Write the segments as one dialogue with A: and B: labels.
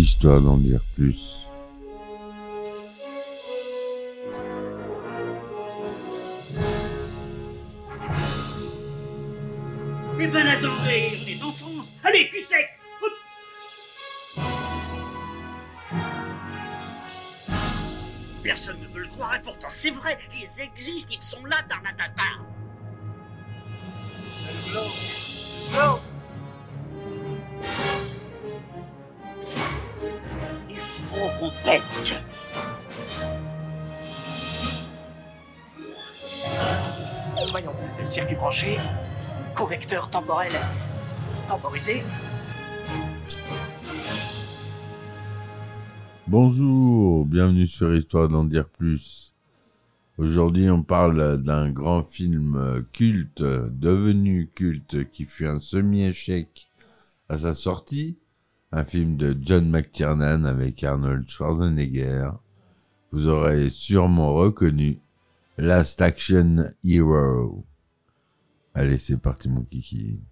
A: histoire d'en dire plus.
B: Eh ben attendez, on est en Allez, cul sec. Personne ne peut le croire et pourtant c'est vrai, ils existent, ils sont là, Tarnatata
C: correcteur temporel temporisé.
A: Bonjour, bienvenue sur Histoire d'en dire plus. Aujourd'hui, on parle d'un grand film culte, devenu culte, qui fut un semi-échec à sa sortie. Un film de John McTiernan avec Arnold Schwarzenegger. Vous aurez sûrement reconnu Last Action Hero. Allez, c'est parti mon kiki.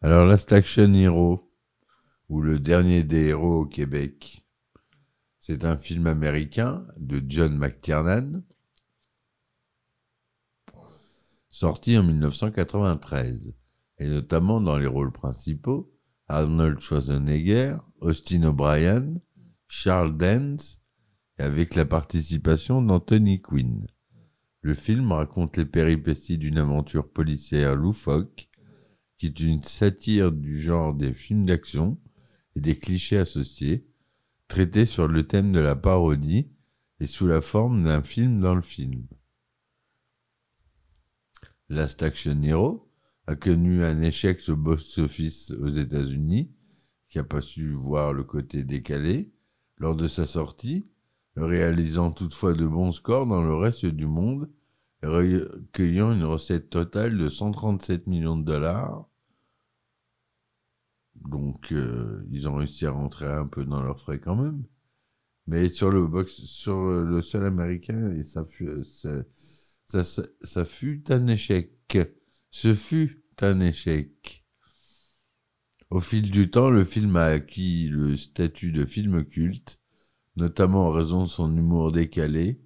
A: Alors, Last Action Hero, ou Le Dernier des héros au Québec, c'est un film américain de John McTiernan, sorti en 1993, et notamment dans les rôles principaux Arnold Schwarzenegger, Austin O'Brien, Charles Dance, avec la participation d'Anthony Quinn. Le film raconte les péripéties d'une aventure policière loufoque, qui est une satire du genre des films d'action et des clichés associés, traités sur le thème de la parodie et sous la forme d'un film dans le film. Last Action Hero a connu un échec au box-office aux États-Unis, qui n'a pas su voir le côté décalé lors de sa sortie, réalisant toutefois de bons scores dans le reste du monde recueillant une recette totale de 137 millions de dollars. Donc, euh, ils ont réussi à rentrer un peu dans leurs frais quand même. Mais sur le box, le sol américain, ça, ça fut un échec. Ce fut un échec. Au fil du temps, le film a acquis le statut de film culte, notamment en raison de son humour décalé,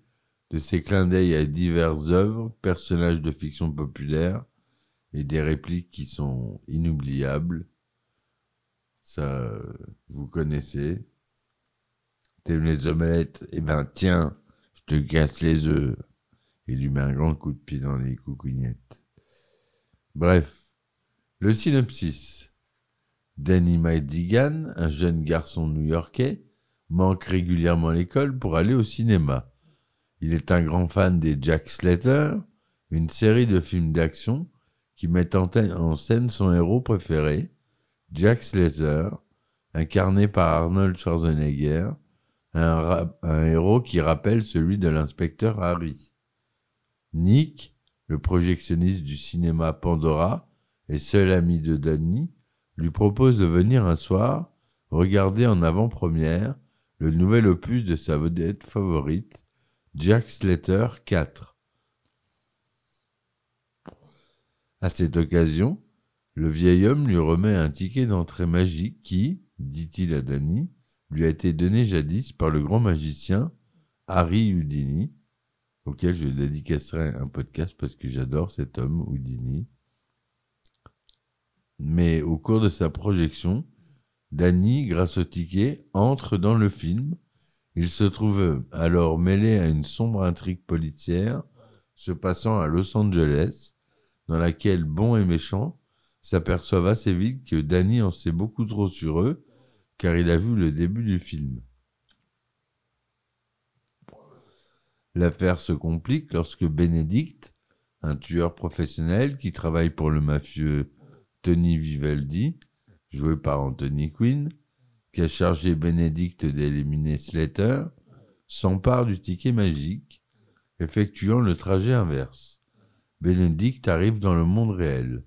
A: de ses clins d'œil à diverses œuvres, personnages de fiction populaire et des répliques qui sont inoubliables. Ça, vous connaissez. T'aimes les omelettes? Eh ben tiens, je te casse les œufs. Il lui met un grand coup de pied dans les coucougnettes. Bref, le synopsis. Danny Madigan, un jeune garçon new-yorkais, manque régulièrement l'école pour aller au cinéma. Il est un grand fan des Jack Slater, une série de films d'action qui mettent en scène son héros préféré, Jack Slater, incarné par Arnold Schwarzenegger, un, un héros qui rappelle celui de l'inspecteur Harry. Nick, le projectionniste du cinéma Pandora et seul ami de Danny, lui propose de venir un soir regarder en avant-première le nouvel opus de sa vedette favorite, Jack Slater 4. À cette occasion, le vieil homme lui remet un ticket d'entrée magique qui, dit-il à Danny, lui a été donné jadis par le grand magicien Harry Houdini, auquel je dédicacerai un podcast parce que j'adore cet homme, Houdini. Mais au cours de sa projection, Danny, grâce au ticket, entre dans le film. Il se trouve alors mêlé à une sombre intrigue policière se passant à Los Angeles, dans laquelle bons et méchants s'aperçoivent assez vite que Danny en sait beaucoup trop sur eux, car il a vu le début du film. L'affaire se complique lorsque Benedict, un tueur professionnel qui travaille pour le mafieux Tony Vivaldi, joué par Anthony Quinn, qui a chargé Benedict d'éliminer Slater, s'empare du ticket magique, effectuant le trajet inverse. Benedict arrive dans le monde réel.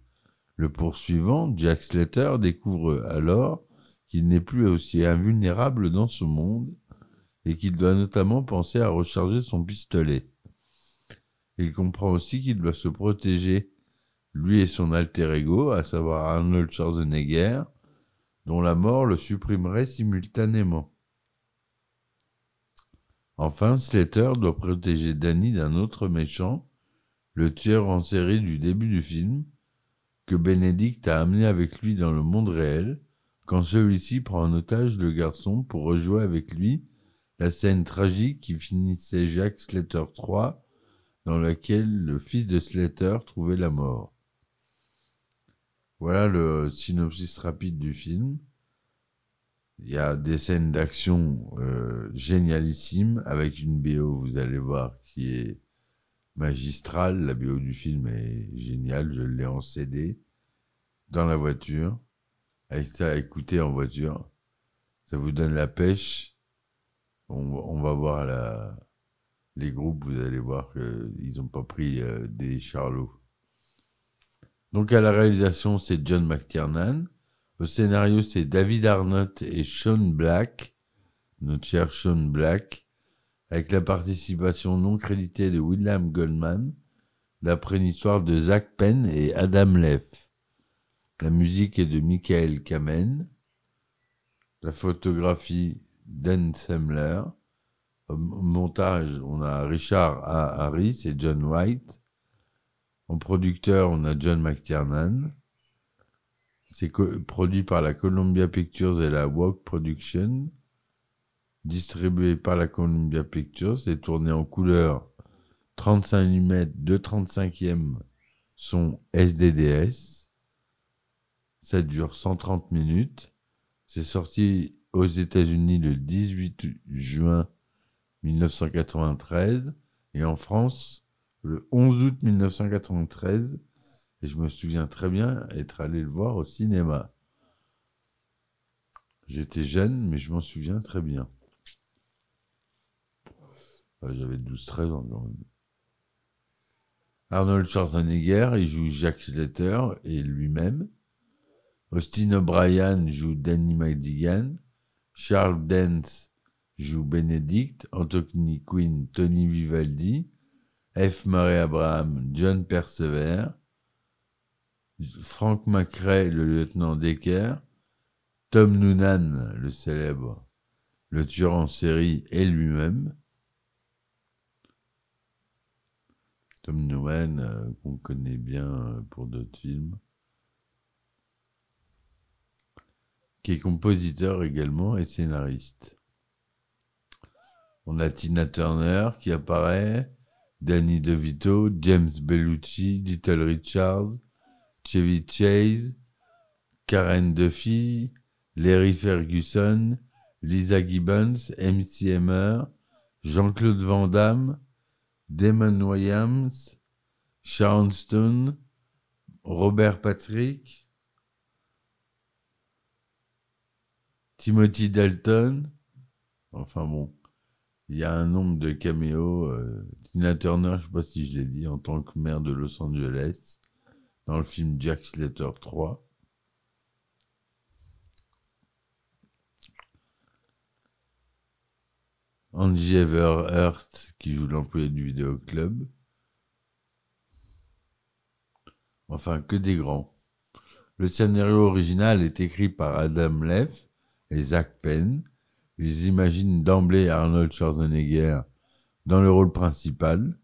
A: Le poursuivant, Jack Slater, découvre alors qu'il n'est plus aussi invulnérable dans ce monde et qu'il doit notamment penser à recharger son pistolet. Il comprend aussi qu'il doit se protéger, lui et son alter ego, à savoir Arnold Schwarzenegger, dont la mort le supprimerait simultanément. Enfin, Slater doit protéger Danny d'un autre méchant, le tueur en série du début du film, que Benedict a amené avec lui dans le monde réel, quand celui-ci prend en otage le garçon pour rejouer avec lui la scène tragique qui finissait Jack Slater 3, dans laquelle le fils de Slater trouvait la mort. Voilà le synopsis rapide du film. Il y a des scènes d'action euh, génialissimes avec une BO, vous allez voir, qui est magistrale. La BO du film est géniale, je l'ai en CD dans la voiture, avec ça à écouter en voiture. Ça vous donne la pêche. On, va voir les groupes, vous allez voir qu'ils n'ont pas pris euh, des charlots. Donc à la réalisation, c'est John McTiernan. Au scénario, c'est David Arnott et Sean Black, notre cher Sean Black, avec la participation non créditée de William Goldman, d'après une histoire de Zach Penn et Adam Leff. La musique est de Michael Kamen. La photographie Dan Semler. Au montage, on a Richard A. Harris et John White. Producteur, on a John McTiernan. C'est produit par la Columbia Pictures et la Walk Production. Distribué par la Columbia Pictures et tourné en couleur 35 mm de 35e son SDDS. Ça dure 130 minutes. C'est sorti aux États-Unis le 18 juin 1993 et en France le 11 août 1993 et je me souviens très bien être allé le voir au cinéma. J'étais jeune, mais je m'en souviens très bien. J'avais 12-13 ans quand même. Arnold Schwarzenegger, il joue Jack Slater et lui-même. Austin O'Brien joue Danny McDigan. Charles Dance joue Benedict. Anthony Quinn, Tony Vivaldi. F. Murray Abraham, John Persever. Frank McRae, le lieutenant Decker, Tom Noonan, le célèbre, le tueur en série, et lui-même. Tom Noonan, euh, qu'on connaît bien euh, pour d'autres films, qui est compositeur également et scénariste. On a Tina Turner qui apparaît, Danny DeVito, James Bellucci, Little Richard, Chevy Chase, Karen Duffy, Larry Ferguson, Lisa Gibbons, MC Hammer, Jean-Claude Van Damme, Damon Williams, Sharon Stone, Robert Patrick, Timothy Dalton. Enfin bon, il y a un nombre de caméos. Euh, Tina Turner, je ne sais pas si je l'ai dit, en tant que maire de Los Angeles dans le film Jack Slater 3. Angie Everhart qui joue l'employé du vidéoclub. Enfin, que des grands. Le scénario original est écrit par Adam Leff et Zach Penn. Ils imaginent d'emblée Arnold Schwarzenegger dans le rôle principal.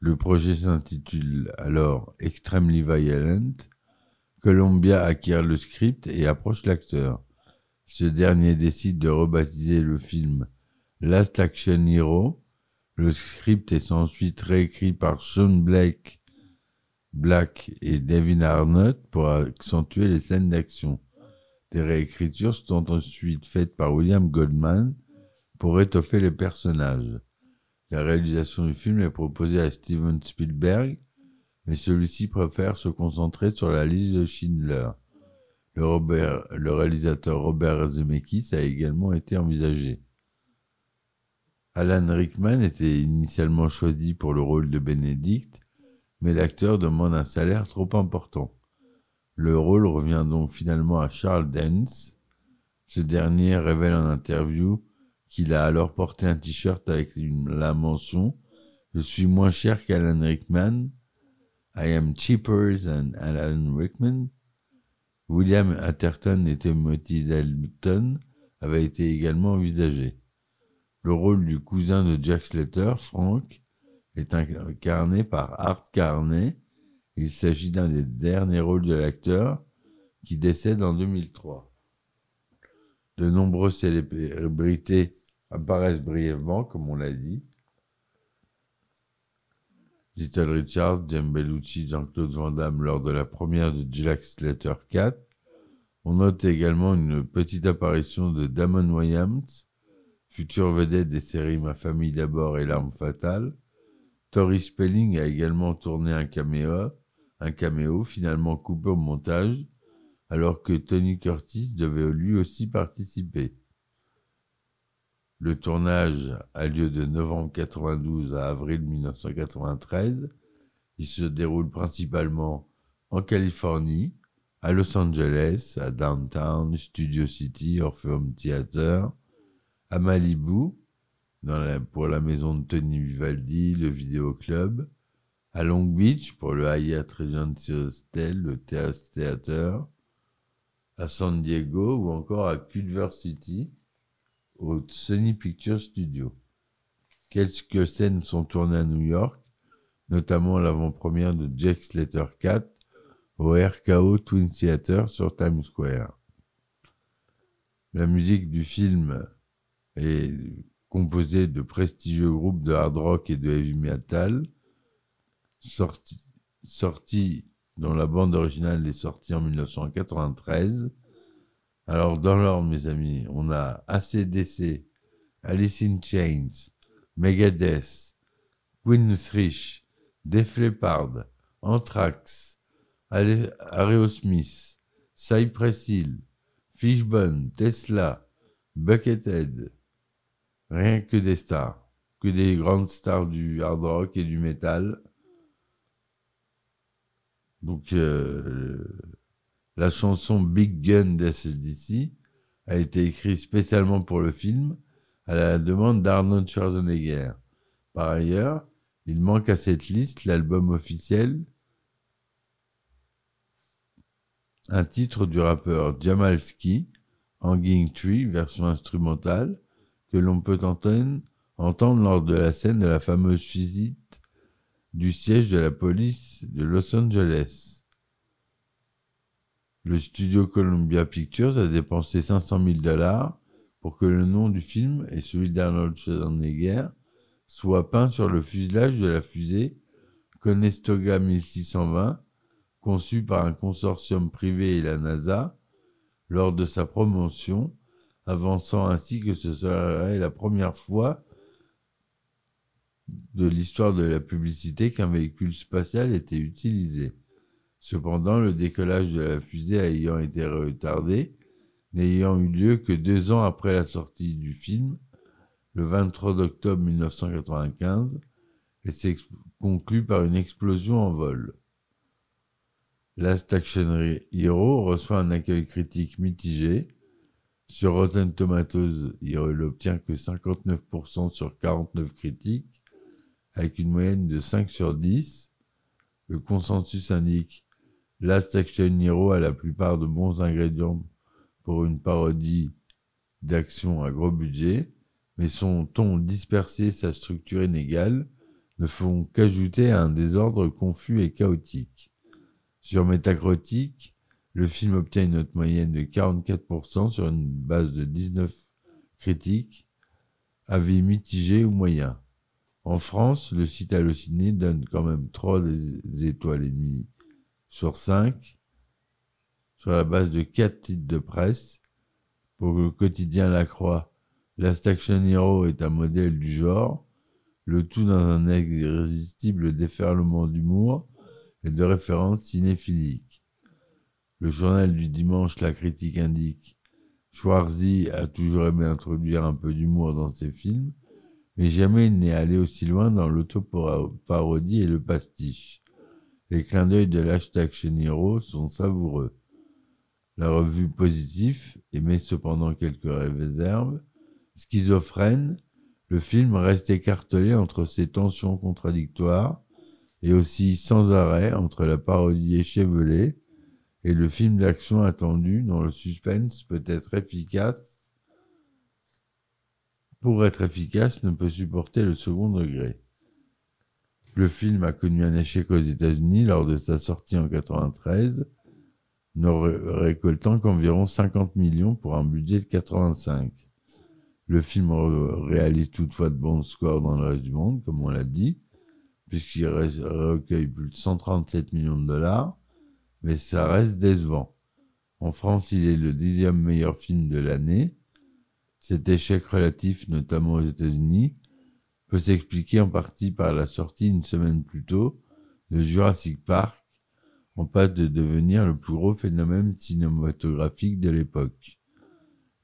A: Le projet s'intitule alors Extremely Violent. Columbia acquiert le script et approche l'acteur. Ce dernier décide de rebaptiser le film Last Action Hero. Le script est ensuite réécrit par Sean Blake, Black et Devin Arnott pour accentuer les scènes d'action. Des réécritures sont ensuite faites par William Goldman pour étoffer les personnages. La réalisation du film est proposée à Steven Spielberg, mais celui-ci préfère se concentrer sur la liste de Schindler. Le, réalisateur Robert Zemeckis a également été envisagé. Alan Rickman était initialement choisi pour le rôle de Benedict, mais l'acteur demande un salaire trop important. Le rôle revient donc finalement à Charles Dance. Ce dernier révèle en interview qu'il a alors porté un t-shirt avec la mention Je suis moins cher qu'Alan Rickman. I am cheaper than Alan Rickman. William Atherton et Timothy Dalton avaient été également envisagés. Le rôle du cousin de Jack Slater, Frank, est incarné par Art Carney. Il s'agit d'un des derniers rôles de l'acteur qui décède en 2003. De nombreuses célébrités apparaissent brièvement, comme on l'a dit. Little Richard, Jim Bellucci, Jean-Claude Van Damme lors de la première de Jack Slater 4. On note également une petite apparition de Damon Wayans, future vedette des séries Ma famille d'abord et L'arme fatale. Tori Spelling a également tourné un caméo, un caméo finalement coupé au montage, alors que Tony Curtis devait lui aussi participer. Le tournage a lieu de novembre 92 à avril 1993. Il se déroule principalement en Californie, à Los Angeles, à Downtown, Studio City, Orpheum Theater, à Malibu, pour la maison de Tony Vivaldi, le Vidéo Club, à Long Beach pour le Hyatt Regency Hostel, le Theater Theater, à San Diego ou encore à Culver City, au Sony Pictures Studio. Quelques scènes sont tournées à New York, notamment l'avant-première de Jack Slater 4 au RKO Twin Theater sur Times Square. La musique du film est composée de prestigieux groupes de hard rock et de heavy metal, sorti, sorti dont la bande originale est sortie en 1993 alors, dans l'ordre, mes amis, on a ACDC, Alice in Chains, Megadeth, Queen Thrish, Def Leppard, Anthrax, Aerosmith, Cypress Hill, Fishbone, Tesla, Buckethead. Rien que des stars, que des grandes stars du hard rock et du metal. Donc, euh, la chanson Big Gun d'ACDC a été écrite spécialement pour le film à la demande d'Arnold Schwarzenegger. Par ailleurs, il manque à cette liste l'album officiel, un titre du rappeur Jamalski, Hanging Tree, version instrumentale, que l'on peut entendre, lors de la scène de la fameuse visite du siège de la police de Los Angeles. Le studio Columbia Pictures a dépensé 500 000 dollars pour que le nom du film et celui d'Arnold Schwarzenegger soient peints sur le fuselage de la fusée Conestoga 1620, conçue par un consortium privé et la NASA, lors de sa promotion, avançant ainsi que ce serait la première fois de l'histoire de la publicité qu'un véhicule spatial était utilisé. Cependant, le décollage de la fusée ayant été retardé, n'ayant eu lieu que deux ans après la sortie du film, le 23 octobre 1995, et s'est conclu par une explosion en vol. Last Action Hero reçoit un accueil critique mitigé. Sur Rotten Tomatoes, il n'obtient que 59% sur 49 critiques, avec une moyenne de 5 sur 10. Le consensus indique Last Action Hero a la plupart de bons ingrédients pour une parodie d'action à gros budget, mais son ton dispersé sa structure inégale ne font qu'ajouter à un désordre confus et chaotique. Sur Metacritic, le film obtient une note moyenne de 44% sur une base de 19 critiques, avis mitigé ou moyen. En France, le site Allociné donne quand même 3 étoiles et demie sur 5 sur la base de 4 titres de presse. Pour le quotidien La Croix, Last Action Hero est un modèle du genre, le tout dans un irrésistible déferlement d'humour et de références cinéphiliques. Le journal du dimanche La Critique indique Schwarzy a toujours aimé introduire un peu d'humour dans ses films, mais jamais il n'est allé aussi loin dans l'autoparodie et le pastiche. Les clins d'œil de l'hashtag Cheniro sont savoureux. La revue Positif émet cependant quelques réserves. Schizophrène, le film reste écartelé entre ces tensions contradictoires et aussi sans arrêt entre la parodie échevelée est le film d'action attendu dont le suspense peut être efficace pour être efficace, ne peut supporter le second degré. Le film a connu un échec aux États-Unis lors de sa sortie en 93, ne récoltant qu'environ 50 millions pour un budget de 85. Le film réalise toutefois de bons scores dans le reste du monde, comme on l'a dit, puisqu'il recueille plus de 137 millions de dollars, mais ça reste décevant. En France, il est le dixième meilleur film de l'année. Cet échec relatif, notamment aux États-Unis, peut s'expliquer en partie par la sortie une semaine plus tôt de Jurassic Park, en passe de devenir le plus gros phénomène cinématographique de l'époque.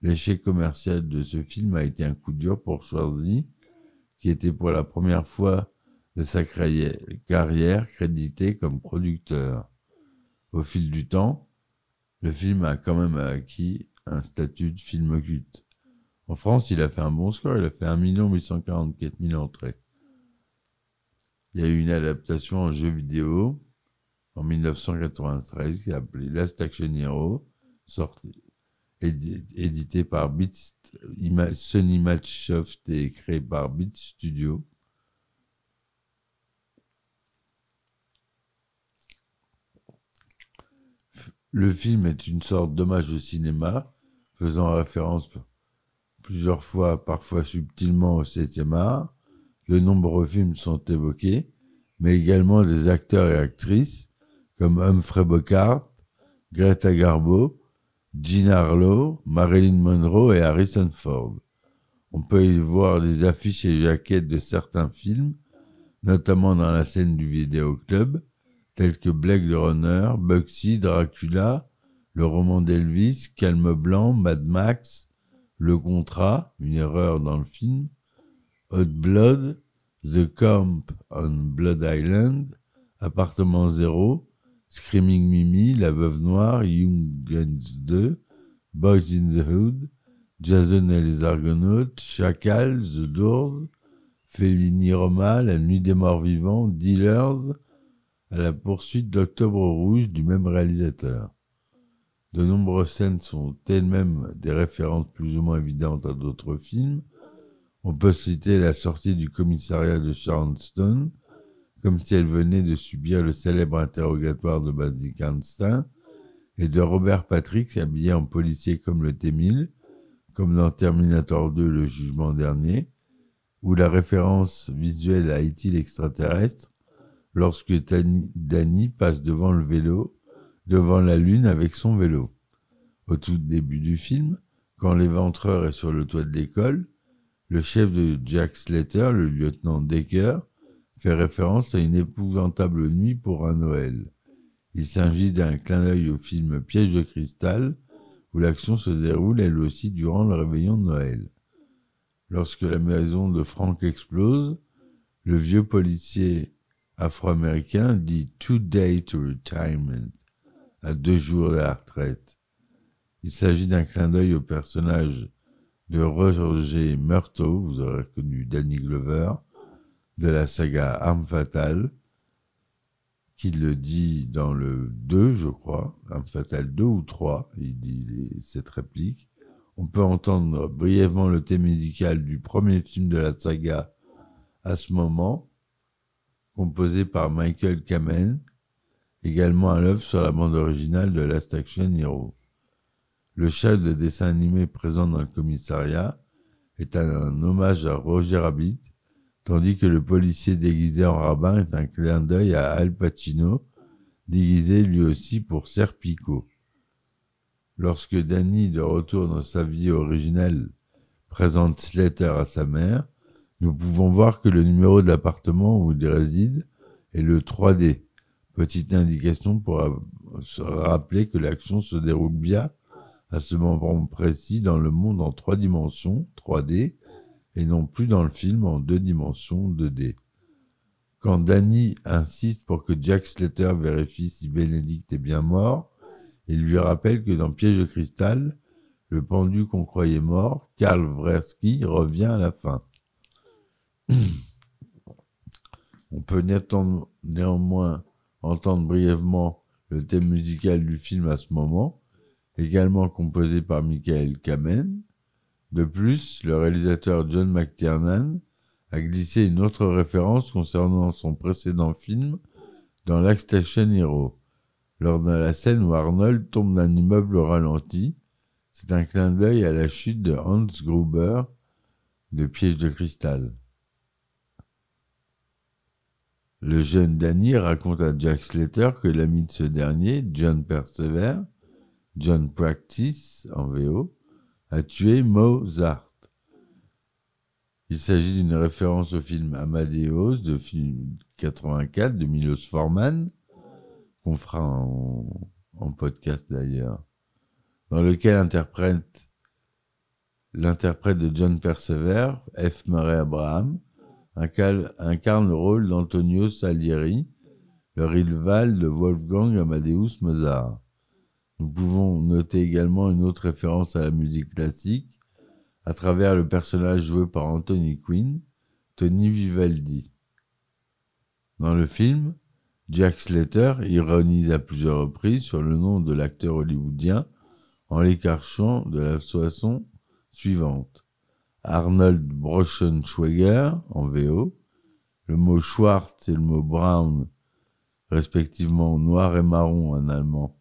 A: L'échec commercial de ce film a été un coup dur pour Schwarzy, qui était pour la première fois de sa carrière crédité comme producteur. Au fil du temps, le film a quand même acquis un statut de film culte. En France, il a fait un bon score, il a fait 1 844 000 entrées. Il y a eu une adaptation en jeu vidéo en 1993 qui appelée Last Action Hero, sorti, édité par Beat, Sony Matchsoft et créé par Beat Studio. Le film est une sorte d'hommage au cinéma, faisant référence plusieurs fois, parfois subtilement, au 7e art. De nombreux films sont évoqués, mais également des acteurs et actrices comme Humphrey Bogart, Greta Garbo, Jean Harlow, Marilyn Monroe et Harrison Ford. On peut y voir des affiches et jaquettes de certains films, notamment dans la scène du vidéoclub, tels que Blade Runner, Bugsy, Dracula, le roman d'Elvis, Calme Blanc, Mad Max, Le Contrat, une erreur dans le film, Hot Blood, The Camp on Blood Island, Appartement Zéro, Screaming Mimi, La Veuve Noire, Young Guns 2, Boys in the Hood, Jason et les Argonautes, Chacal, The Doors, Fellini Roma, La Nuit des Morts Vivants, Dealers, à la poursuite d'Octobre Rouge du même réalisateur. De nombreuses scènes sont elles-mêmes des références plus ou moins évidentes à d'autres films. On peut citer la sortie du commissariat de Sharon Stone, comme si elle venait de subir le célèbre interrogatoire de Basic Einstein, et de Robert Patrick habillé en policier comme le T-1000, comme dans Terminator 2, le jugement dernier, où la référence visuelle a été l'extraterrestre, lorsque Danny passe devant le vélo, devant la lune avec son vélo. Au tout début du film, quand l'éventreur est sur le toit de l'école, le chef de Jack Slater, le lieutenant Decker, fait référence à une épouvantable nuit pour un Noël. Il s'agit d'un clin d'œil au film Piège de cristal, où l'action se déroule elle aussi durant le réveillon de Noël. Lorsque la maison de Frank explose, le vieux policier afro-américain dit Two Day to Retirement, à deux jours de la retraite. Il s'agit d'un clin d'œil au personnage de Roger Murtaugh, vous aurez reconnu Danny Glover, de la saga Arme Fatale, qui le dit dans le 2, je crois, Arme Fatale 2 ou 3, il dit cette réplique. On peut entendre brièvement le thème médical du premier film de la saga à ce moment, composé par Michael Kamen, également à l'œuvre sur la bande originale de Last Action Hero. Le chef de dessin animé présent dans le commissariat est un, hommage à Roger Rabbit, tandis que le policier déguisé en rabbin est un clin d'œil à Al Pacino, déguisé lui aussi pour Serpico. Lorsque Danny, de retour dans sa vie originelle, présente Slater à sa mère, nous pouvons voir que le numéro de l'appartement où il réside est le 3D. Petite indication pour se rappeler que l'action se déroule bien à ce moment précis dans le monde en trois dimensions, 3D, et non plus dans le film en deux dimensions, 2D. Quand Danny insiste pour que Jack Slater vérifie si Benedict est bien mort, il lui rappelle que dans Piège de cristal, le pendu qu'on croyait mort, Karl Wreski, revient à la fin. On peut néanmoins entendre brièvement le thème musical du film à ce moment, également composé par Michael Kamen. De plus, le réalisateur John McTiernan a glissé une autre référence concernant son précédent film dans l'Action Hero, lors de la scène où Arnold tombe d'un immeuble ralenti. C'est un clin d'œil à la chute de Hans Gruber de Piège de cristal. Le jeune Danny raconte à Jack Slater que l'ami de ce dernier, John Persever, John Practice en VO, a tué Mozart. Il s'agit d'une référence au film Amadeus de film 84 de Milos Forman, qu'on fera en, podcast d'ailleurs, dans lequel interprète l'interprète de John Persever, F. Murray Abraham, incarne le rôle d'Antonio Salieri, le rival de Wolfgang Amadeus Mozart. Nous pouvons noter également une autre référence à la musique classique, à travers le personnage joué par Anthony Quinn, Tony Vivaldi. Dans le film, Jack Slater ironise à plusieurs reprises sur le nom de l'acteur hollywoodien en l'écarchant de la façon suivante. Arnold Broschenschweiger en VO, le mot Schwarz et le mot Brown, respectivement noir et marron en allemand.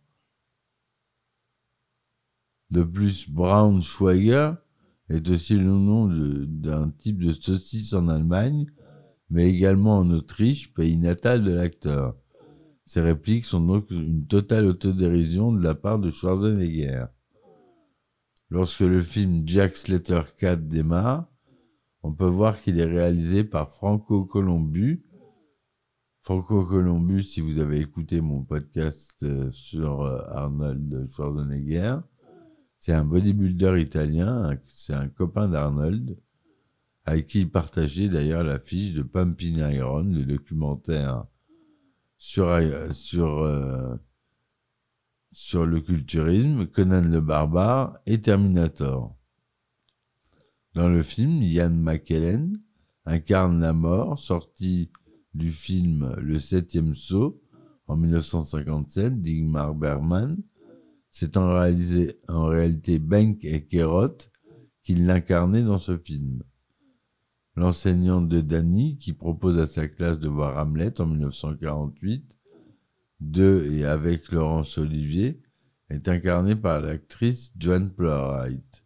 A: De plus, Braunschweiger est aussi le nom d'un type de saucisse en Allemagne, mais également en Autriche, pays natal de l'acteur. Ces répliques sont donc une totale autodérision de la part de Schwarzenegger. Lorsque le film Jack Slater 4 démarre, on peut voir qu'il est réalisé par Franco Colombu. Franco Colombu, si vous avez écouté mon podcast euh, sur euh, Arnold Schwarzenegger, c'est un bodybuilder italien, c'est un copain d'Arnold, avec qui il partageait d'ailleurs l'affiche de Pumping Iron, le documentaire sur, sur, euh, sur le culturisme, Conan le barbare et Terminator. Dans le film, Ian McKellen incarne la mort, sorti du film Le Septième Saut en 1957 d'Igmar Bergman, c'est en, en réalité Bank et Kerot qui l'incarnaient dans ce film. L'enseignante de Danny, qui propose à sa classe de voir Hamlet en 1948, de et avec Laurence Olivier, est incarnée par l'actrice Joan Plowright.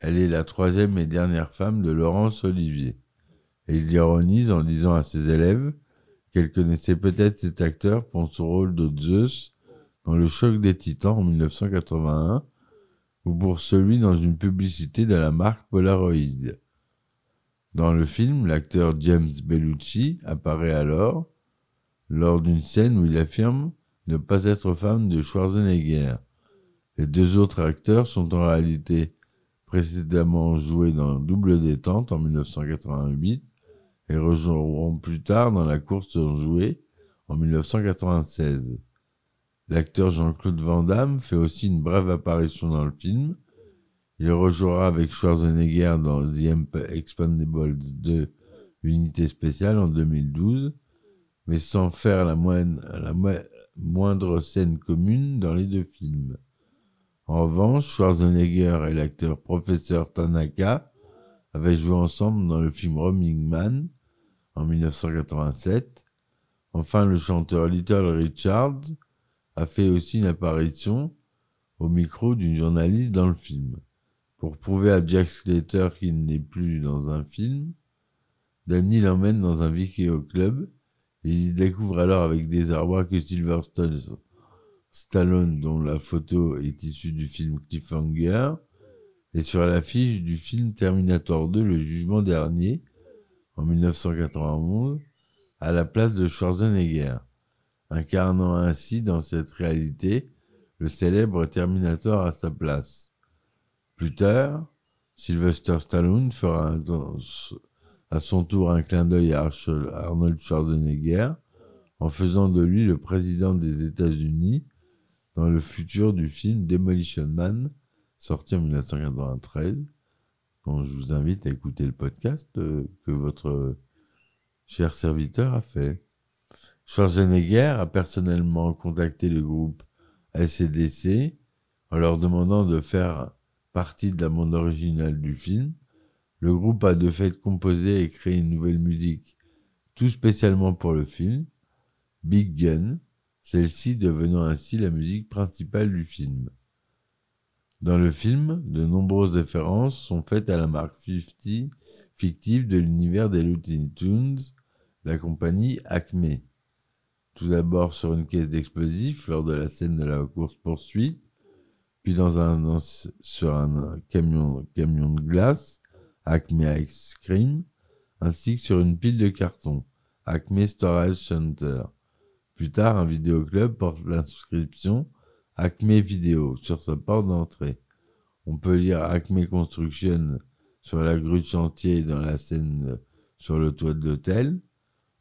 A: Elle est la troisième et dernière femme de Laurence Olivier. Et il ironise en disant à ses élèves qu'elle connaissait peut-être cet acteur pour son rôle de Zeus dans Le Choc des Titans en 1981 ou pour celui dans une publicité de la marque Polaroid. Dans le film, l'acteur James Bellucci apparaît alors lors d'une scène où il affirme ne pas être fan de Schwarzenegger. Les deux autres acteurs sont en réalité précédemment joués dans Double détente en 1988 et rejoindront plus tard dans la course jouet en 1996. L'acteur Jean-Claude Van Damme fait aussi une brève apparition dans le film. Il rejouera avec Schwarzenegger dans The Expendables 2 Unité spéciale en 2012, mais sans faire la moindre, scène commune dans les deux films. En revanche, Schwarzenegger et l'acteur professeur Tanaka avaient joué ensemble dans le film Roaming Man en 1987. Enfin, le chanteur Little Richard a fait aussi une apparition au micro d'une journaliste dans le film. Pour prouver à Jack Slater qu'il n'est plus dans un film, Danny l'emmène dans un vidéo club et il découvre alors avec désarroi que Sylvester Stallone, dont la photo est issue du film Cliffhanger, est sur l'affiche du film Terminator 2, Le Jugement Dernier, en 1991, à la place de Schwarzenegger incarnant ainsi dans cette réalité le célèbre Terminator à sa place. Plus tard, Sylvester Stallone fera à son tour un clin d'œil à Arnold Schwarzenegger en faisant de lui le président des États-Unis dans le futur du film Demolition Man, sorti en 1993, dont je vous invite à écouter le podcast euh, que votre cher serviteur a fait. Schwarzenegger a personnellement contacté le groupe SCDC en leur demandant de faire partie de la bande originale du film. Le groupe a de fait composé et créé une nouvelle musique, tout spécialement pour le film, Big Gun, celle-ci devenant ainsi la musique principale du film. Dans le film, de nombreuses références sont faites à la marque 50 fictive de l'univers des Looney Tunes, la compagnie Acme. Tout d'abord sur une caisse d'explosifs lors de la scène de la course-poursuite, puis dans un, sur un camion, camion de glace, Acme Ice Cream, ainsi que sur une pile de carton, Acme Storage Center. Plus tard, un vidéoclub porte l'inscription Acme Vidéo sur sa porte d'entrée. On peut lire Acme Construction sur la grue de chantier dans la scène sur le toit de l'hôtel.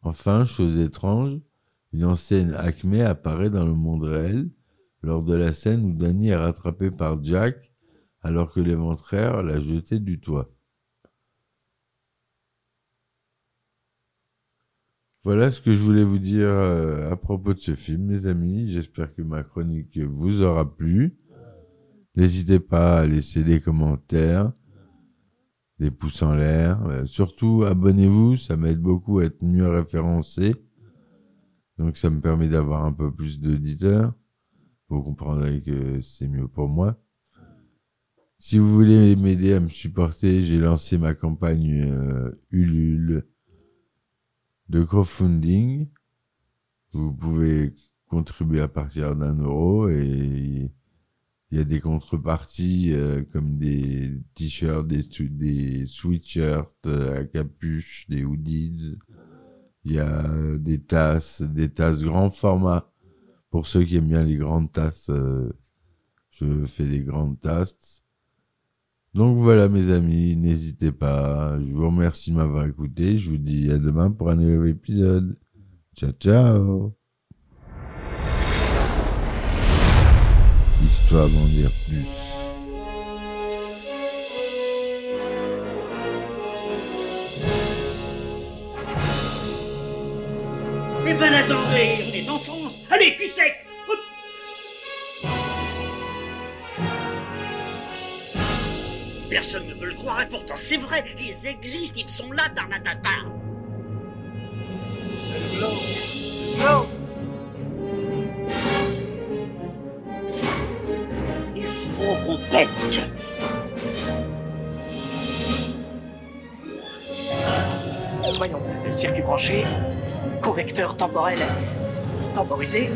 A: Enfin, chose étrange, une ancienne Acme apparaît dans le monde réel lors de la scène où Danny est rattrapé par Jack alors que l'éventreur l'a jeté du toit. Voilà ce que je voulais vous dire euh, à propos de ce film, mes amis. J'espère que ma chronique vous aura plu. N'hésitez pas à laisser des commentaires, des pouces en l'air. Euh, surtout, abonnez-vous, ça m'aide beaucoup à être mieux référencé. Donc ça me permet d'avoir un peu plus d'auditeurs. Vous comprendrez que c'est mieux pour moi. Si vous voulez m'aider à me supporter, j'ai lancé ma campagne euh, Ulule de crowdfunding. Vous pouvez contribuer à partir d'un euro et il y a des contreparties euh, comme des t-shirts, des, des sweatshirts euh, à capuche, des hoodies. Il y a des tasses, des tasses grand format. Pour ceux qui aiment bien les grandes tasses, euh, je fais des grandes tasses. Donc voilà mes amis, n'hésitez pas. Je vous remercie de m'avoir écouté. Je vous dis à demain pour un nouvel épisode. Ciao ciao. Histoire d'en dire plus.
B: Eh ben attendez, on est en France Allez, cul sec Personne ne veut le croire et pourtant c'est vrai, ils existent, ils sont là, Tarnatata. Il faut qu'on pète
C: Voyons, circuit branché, convecteur temporel temporisé,